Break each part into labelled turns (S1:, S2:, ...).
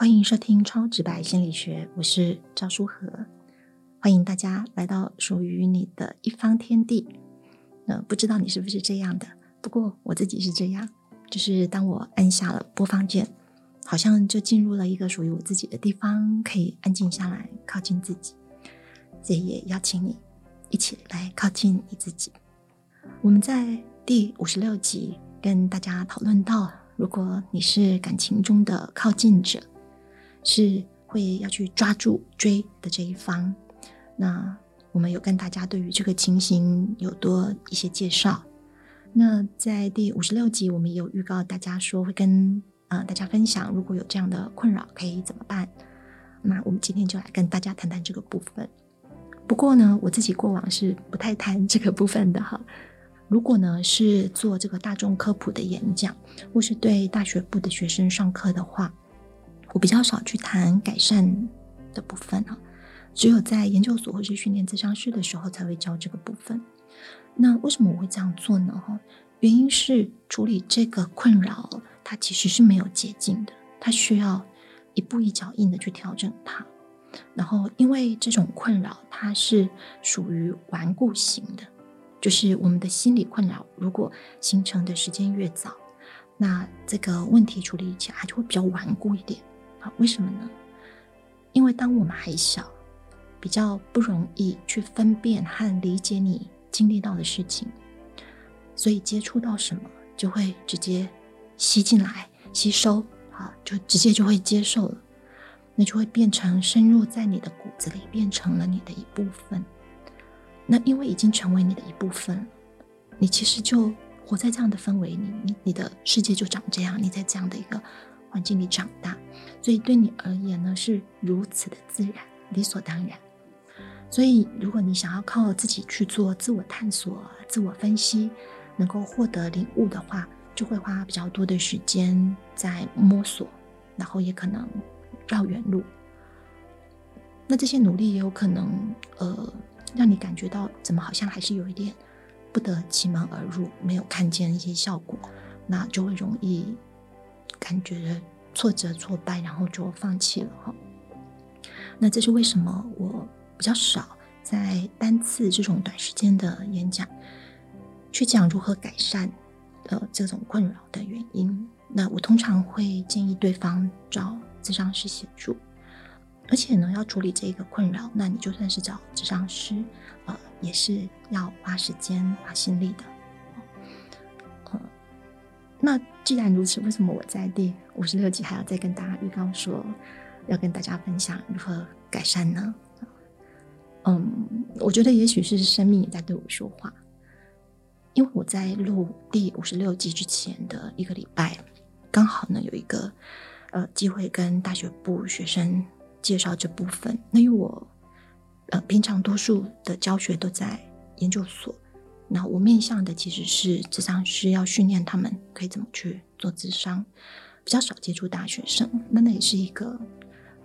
S1: 欢迎收听超直白心理学，我是赵书和，欢迎大家来到属于你的一方天地。那不知道你是不是这样的？不过我自己是这样，就是当我按下了播放键，好像就进入了一个属于我自己的地方，可以安静下来，靠近自己。这也邀请你一起来靠近你自己。我们在第五十六集跟大家讨论到，如果你是感情中的靠近者。是会要去抓住追的这一方，那我们有跟大家对于这个情形有多一些介绍。那在第五十六集，我们也有预告大家说会跟啊大家分享，如果有这样的困扰可以怎么办。那我们今天就来跟大家谈谈这个部分。不过呢，我自己过往是不太谈这个部分的哈。如果呢是做这个大众科普的演讲，或是对大学部的学生上课的话。我比较少去谈改善的部分啊，只有在研究所或是训练咨商师的时候才会教这个部分。那为什么我会这样做呢？哈，原因是处理这个困扰，它其实是没有捷径的，它需要一步一脚印的去调整它。然后，因为这种困扰它是属于顽固型的，就是我们的心理困扰，如果形成的时间越早，那这个问题处理起来就会比较顽固一点。啊，为什么呢？因为当我们还小，比较不容易去分辨和理解你经历到的事情，所以接触到什么就会直接吸进来、吸收，啊，就直接就会接受了，那就会变成深入在你的骨子里，变成了你的一部分。那因为已经成为你的一部分，你其实就活在这样的氛围里，你你的世界就长这样，你在这样的一个。环境里长大，所以对你而言呢是如此的自然、理所当然。所以，如果你想要靠自己去做自我探索、自我分析，能够获得领悟的话，就会花比较多的时间在摸索，然后也可能绕远路。那这些努力也有可能，呃，让你感觉到怎么好像还是有一点不得其门而入，没有看见一些效果，那就会容易。感觉挫折、挫败，然后就放弃了哈。那这是为什么我比较少在单次这种短时间的演讲去讲如何改善呃这种困扰的原因。那我通常会建议对方找智商师协助，而且呢，要处理这个困扰，那你就算是找智商师，呃，也是要花时间、花心力的。那既然如此，为什么我在第五十六集还要再跟大家预告说，要跟大家分享如何改善呢？嗯，我觉得也许是生命也在对我说话，因为我在录第五十六集之前的一个礼拜，刚好呢有一个呃机会跟大学部学生介绍这部分。那因为我呃平常多数的教学都在研究所。那我面向的其实是智商师，要训练他们可以怎么去做智商，比较少接触大学生。那那也是一个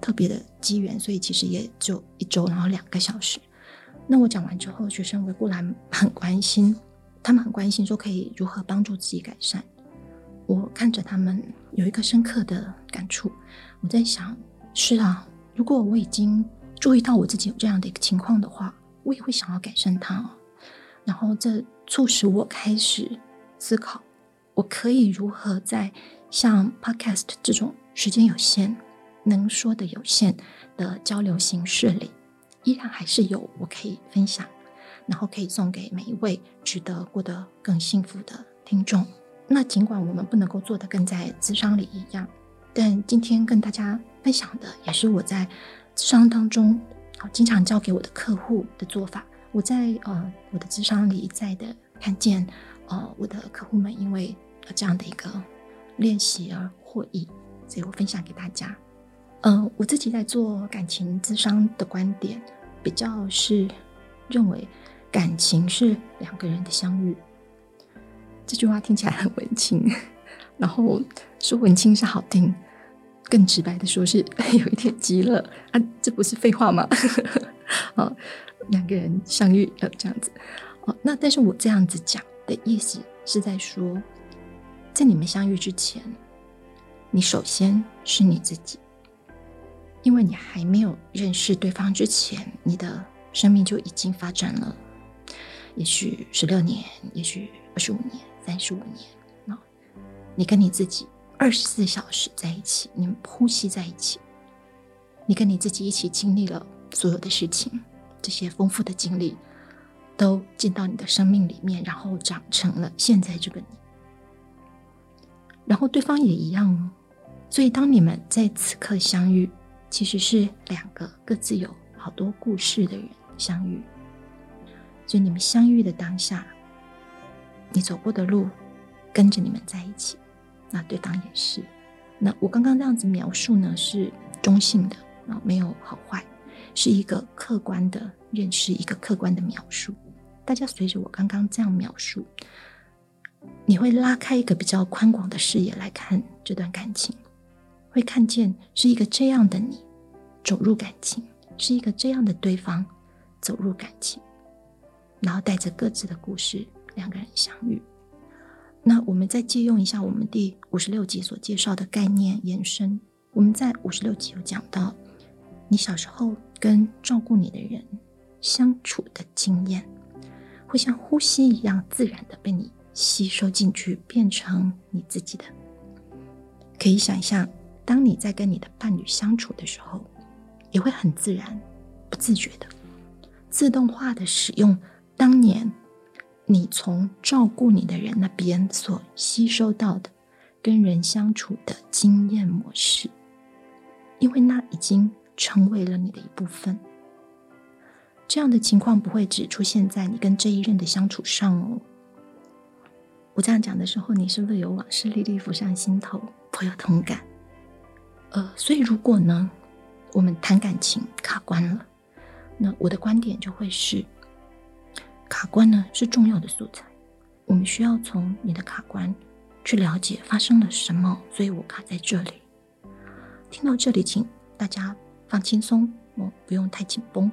S1: 特别的机缘，所以其实也就一周，然后两个小时。那我讲完之后，学生会过来很关心，他们很关心说可以如何帮助自己改善。我看着他们有一个深刻的感触，我在想：是啊，如果我已经注意到我自己有这样的一个情况的话，我也会想要改善它。哦然后，这促使我开始思考，我可以如何在像 Podcast 这种时间有限、能说的有限的交流形式里，依然还是有我可以分享，然后可以送给每一位值得过得更幸福的听众。那尽管我们不能够做的跟在智商里一样，但今天跟大家分享的也是我在智商当中好经常教给我的客户的做法。我在呃我的智商里在的看见，呃我的客户们因为这样的一个练习而获益，所以我分享给大家。嗯，我自己在做感情智商的观点，比较是认为感情是两个人的相遇。这句话听起来很文青，然后说文青是好听，更直白的说是 有一点急了啊，这不是废话吗？啊。两个人相遇，呃，这样子，哦，那但是我这样子讲的意思是在说，在你们相遇之前，你首先是你自己，因为你还没有认识对方之前，你的生命就已经发展了，也许十六年，也许二十五年、三十五年啊，你跟你自己二十四小时在一起，你们呼吸在一起，你跟你自己一起经历了所有的事情，这些丰富的经历都进到你的生命里面，然后长成了现在这个你。然后对方也一样哦，所以当你们在此刻相遇，其实是两个各自有好多故事的人相遇。所以你们相遇的当下，你走过的路跟着你们在一起，那对方也是。那我刚刚这样子描述呢，是中性的啊，没有好坏，是一个客观的认识，一个客观的描述。大家随着我刚刚这样描述。你会拉开一个比较宽广的视野来看这段感情，会看见是一个这样的你走入感情，是一个这样的对方走入感情，然后带着各自的故事，两个人相遇。那我们再借用一下我们第五十六集所介绍的概念延伸，我们在五十六集有讲到，你小时候跟照顾你的人相处的经验，会像呼吸一样自然的被你。吸收进去，变成你自己的。可以想象，当你在跟你的伴侣相处的时候，也会很自然、不自觉的、自动化的使用当年你从照顾你的人那边所吸收到的跟人相处的经验模式，因为那已经成为了你的一部分。这样的情况不会只出现在你跟这一任的相处上哦。我这样讲的时候，你是不是有往事历历浮上心头，颇有同感？呃，所以如果呢，我们谈感情卡关了，那我的观点就会是，卡关呢是重要的素材，我们需要从你的卡关去了解发生了什么，所以我卡在这里。听到这里，请大家放轻松，哦，不用太紧绷，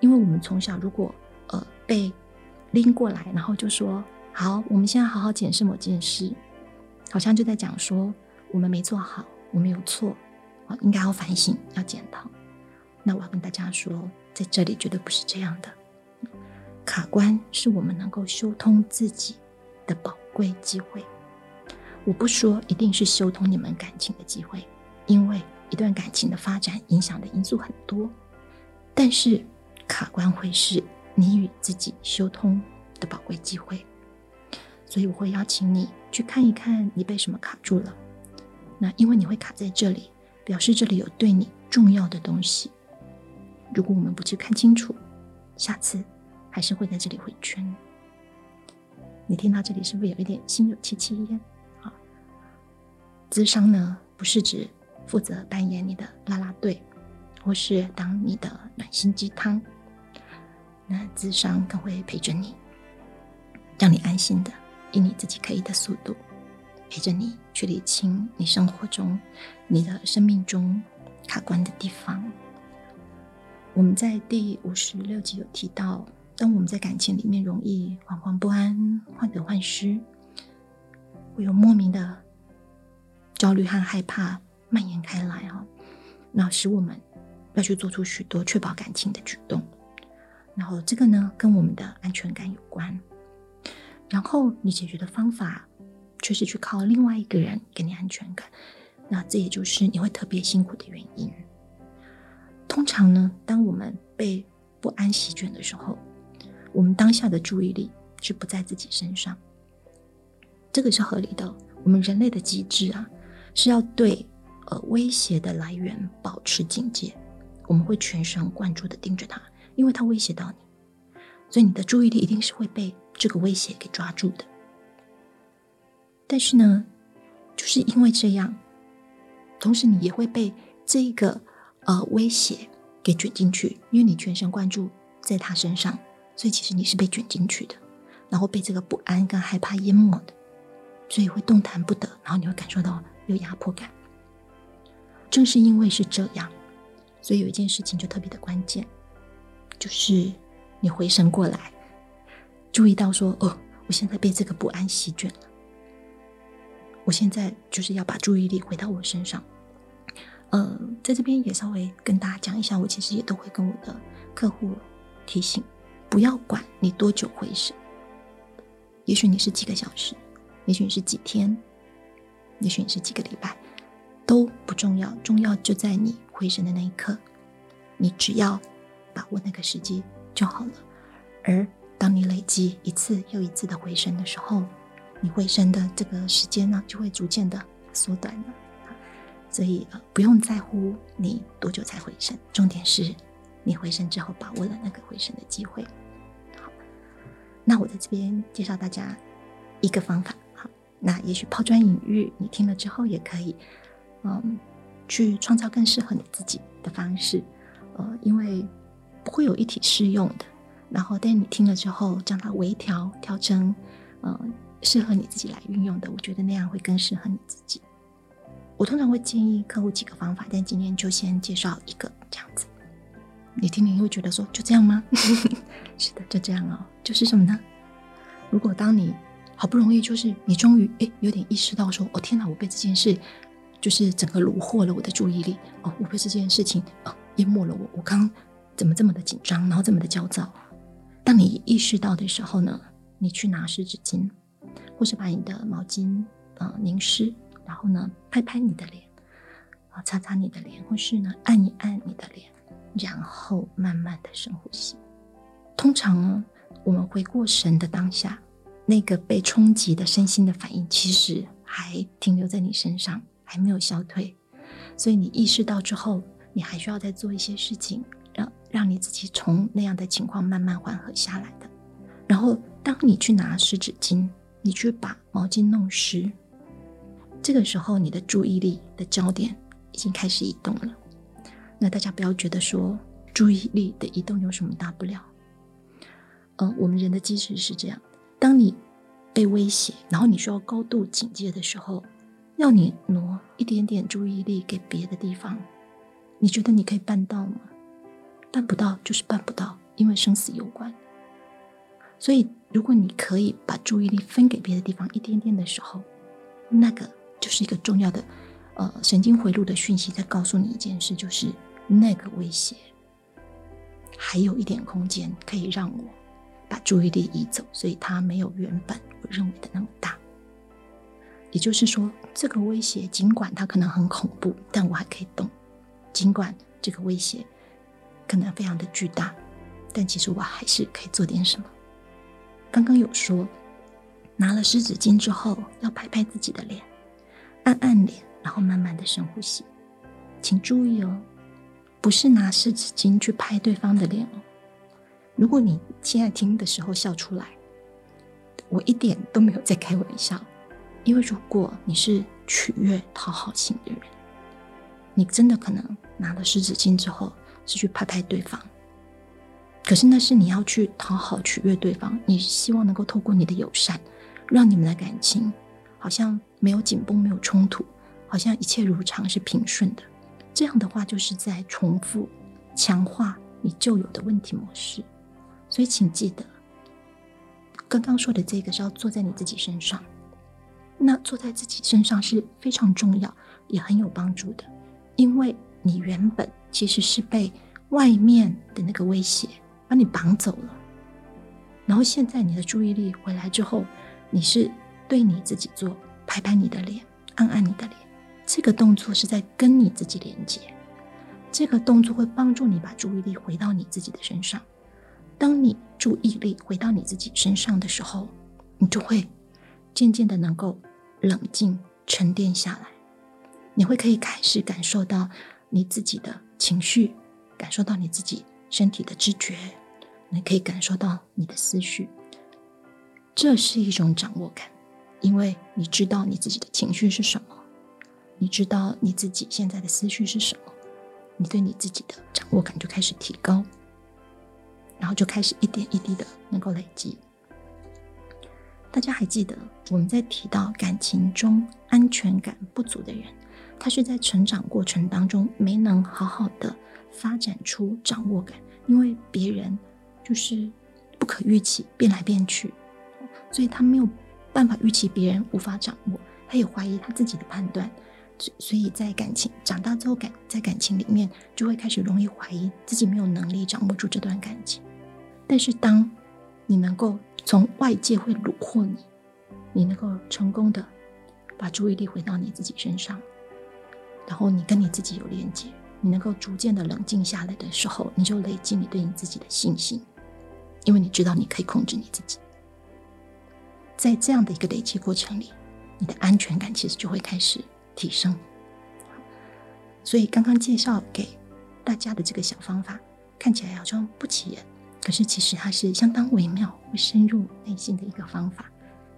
S1: 因为我们从小如果呃被拎过来，然后就说。好，我们现在好好检视某件事，好像就在讲说我们没做好，我们有错，啊，应该要反省，要检讨。那我要跟大家说，在这里绝对不是这样的。卡关是我们能够修通自己的宝贵机会。我不说一定是修通你们感情的机会，因为一段感情的发展影响的因素很多。但是卡关会是你与自己修通的宝贵机会。所以我会邀请你去看一看，你被什么卡住了。那因为你会卡在这里，表示这里有对你重要的东西。如果我们不去看清楚，下次还是会在这里回圈。你听到这里是不是有一点心有戚戚焉？啊，智商呢，不是指负责扮演你的拉拉队，或是当你的暖心鸡汤。那智商更会陪着你，让你安心的。以你自己可以的速度，陪着你去理清你生活中、你的生命中卡关的地方。我们在第五十六集有提到，当我们在感情里面容易惶惶不安、患得患失，会有莫名的焦虑和害怕蔓延开来啊，那使我们要去做出许多确保感情的举动。然后这个呢，跟我们的安全感有关。然后你解决的方法，却是去靠另外一个人给你安全感，那这也就是你会特别辛苦的原因。通常呢，当我们被不安席卷的时候，我们当下的注意力是不在自己身上，这个是合理的。我们人类的机制啊，是要对呃威胁的来源保持警戒，我们会全神贯注的盯着它，因为它威胁到你，所以你的注意力一定是会被。这个威胁给抓住的，但是呢，就是因为这样，同时你也会被这个呃威胁给卷进去，因为你全神贯注在他身上，所以其实你是被卷进去的，然后被这个不安跟害怕淹没的，所以会动弹不得，然后你会感受到有压迫感。正是因为是这样，所以有一件事情就特别的关键，就是你回神过来。注意到说哦，我现在被这个不安席卷了。我现在就是要把注意力回到我身上，呃，在这边也稍微跟大家讲一下，我其实也都会跟我的客户提醒，不要管你多久回神，也许你是几个小时，也许你是几天，也许你是几个礼拜，都不重要，重要就在你回神的那一刻，你只要把握那个时机就好了。而当你累积一次又一次的回神的时候，你回神的这个时间呢，就会逐渐的缩短了。所以呃，不用在乎你多久才回神，重点是你回神之后把握了那个回神的机会。那我在这边介绍大家一个方法。好，那也许抛砖引玉，你听了之后也可以，嗯，去创造更适合你自己的方式。呃，因为不会有一体适用的。然后，但你听了之后，将它微调调成，呃，适合你自己来运用的，我觉得那样会更适合你自己。我通常会建议客户几个方法，但今天就先介绍一个这样子。你听听会觉得说就这样吗？是的，就这样哦。就是什么呢？如果当你好不容易就是你终于哎有点意识到说哦天哪，我被这件事就是整个虏获了我的注意力哦，我被这件事情哦淹没了我，我刚怎么这么的紧张，然后这么的焦躁？当你意识到的时候呢，你去拿湿纸巾，或是把你的毛巾啊凝湿。然后呢，拍拍你的脸，啊，擦擦你的脸，或是呢，按一按你的脸，然后慢慢的深呼吸。通常，我们回过神的当下，那个被冲击的身心的反应，其实还停留在你身上，还没有消退。所以你意识到之后，你还需要再做一些事情，让让你自己从那样的情况慢慢缓和下来的。然后，当你去拿湿纸巾，你去把毛巾弄湿。这个时候，你的注意力的焦点已经开始移动了。那大家不要觉得说注意力的移动有什么大不了。呃，我们人的机制是这样：当你被威胁，然后你需要高度警戒的时候，要你挪一点点注意力给别的地方，你觉得你可以办到吗？办不到就是办不到，因为生死攸关。所以，如果你可以把注意力分给别的地方一点点的时候，那个。就是一个重要的，呃，神经回路的讯息在告诉你一件事，就是那个威胁还有一点空间可以让我把注意力移走，所以它没有原本我认为的那么大。也就是说，这个威胁尽管它可能很恐怖，但我还可以动；尽管这个威胁可能非常的巨大，但其实我还是可以做点什么。刚刚有说，拿了湿纸巾之后要拍拍自己的脸。按按脸，然后慢慢的深呼吸，请注意哦，不是拿湿纸巾去拍对方的脸哦。如果你现在听的时候笑出来，我一点都没有在开玩笑，因为如果你是取悦讨好型的人，你真的可能拿了湿纸巾之后是去拍拍对方，可是那是你要去讨好取悦对方，你希望能够透过你的友善，让你们的感情。好像没有紧绷，没有冲突，好像一切如常，是平顺的。这样的话，就是在重复、强化你旧有的问题模式。所以，请记得，刚刚说的这个是要做在你自己身上。那做在自己身上是非常重要，也很有帮助的，因为你原本其实是被外面的那个威胁把你绑走了，然后现在你的注意力回来之后，你是。对你自己做，拍拍你的脸，按按你的脸，这个动作是在跟你自己连接。这个动作会帮助你把注意力回到你自己的身上。当你注意力回到你自己身上的时候，你就会渐渐的能够冷静沉淀下来。你会可以开始感受到你自己的情绪，感受到你自己身体的知觉，你可以感受到你的思绪。这是一种掌握感。因为你知道你自己的情绪是什么，你知道你自己现在的思绪是什么，你对你自己的掌握感就开始提高，然后就开始一点一滴的能够累积。大家还记得我们在提到感情中安全感不足的人，他是在成长过程当中没能好好的发展出掌握感，因为别人就是不可预期，变来变去，所以他没有。办法预期别人无法掌握，他也怀疑他自己的判断，所以在感情长大之后感在感情里面就会开始容易怀疑自己没有能力掌握住这段感情。但是当你能够从外界会虏获你，你能够成功的把注意力回到你自己身上，然后你跟你自己有连接，你能够逐渐的冷静下来的时候，你就累积你对你自己的信心，因为你知道你可以控制你自己。在这样的一个累积过程里，你的安全感其实就会开始提升。所以刚刚介绍给大家的这个小方法，看起来好像不起眼，可是其实它是相当微妙、会深入内心的一个方法。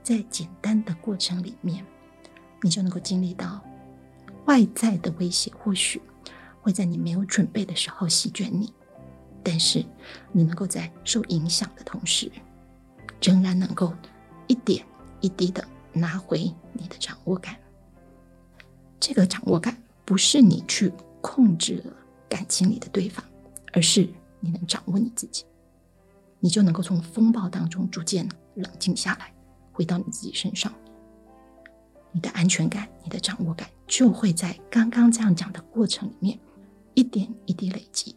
S1: 在简单的过程里面，你就能够经历到外在的威胁，或许会在你没有准备的时候席卷你，但是你能够在受影响的同时，仍然能够。一点一滴的拿回你的掌握感。这个掌握感不是你去控制了感情里的对方，而是你能掌握你自己，你就能够从风暴当中逐渐冷静下来，回到你自己身上。你的安全感、你的掌握感就会在刚刚这样讲的过程里面一点一滴累积。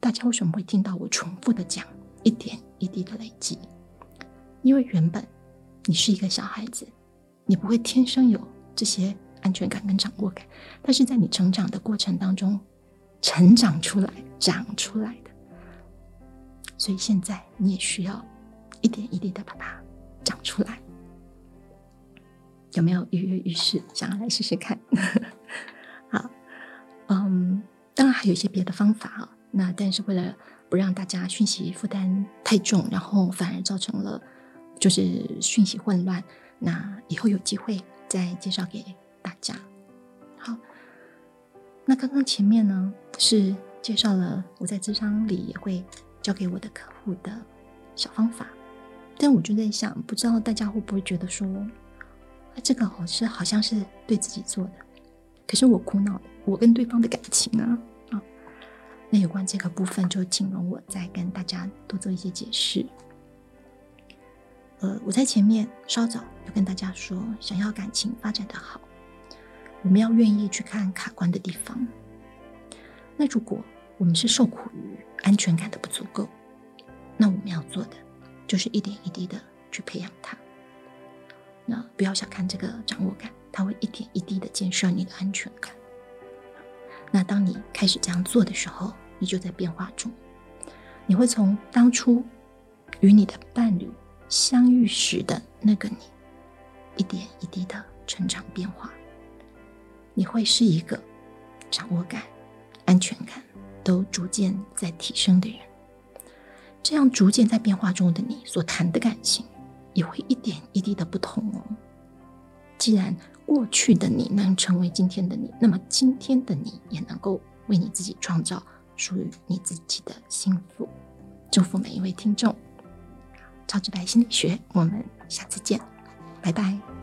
S1: 大家为什么会听到我重复的讲一点一滴的累积？因为原本你是一个小孩子，你不会天生有这些安全感跟掌握感，它是在你成长的过程当中，成长出来、长出来的。所以现在你也需要一点一滴的把它长出来。有没有跃跃欲试，想要来试试看？好，嗯，当然还有一些别的方法啊。那但是为了不让大家讯息负担太重，然后反而造成了。就是讯息混乱，那以后有机会再介绍给大家。好，那刚刚前面呢是介绍了我在智商里也会教给我的客户的小方法，但我就在想，不知道大家会不会觉得说，啊这个好是好像是对自己做的，可是我苦恼我跟对方的感情呢？啊，那有关这个部分，就请容我再跟大家多做一些解释。呃，我在前面稍早有跟大家说，想要感情发展的好，我们要愿意去看卡关的地方。那如果我们是受苦于安全感的不足够，那我们要做的就是一点一滴的去培养它。那不要小看这个掌握感，它会一点一滴的建设你的安全感。那当你开始这样做的时候，你就在变化中，你会从当初与你的伴侣。相遇时的那个你，一点一滴的成长变化，你会是一个掌握感、安全感都逐渐在提升的人。这样逐渐在变化中的你所谈的感情，也会一点一滴的不同哦。既然过去的你能成为今天的你，那么今天的你也能够为你自己创造属于你自己的幸福。祝福每一位听众。超直白心理学，我们下次见，拜拜。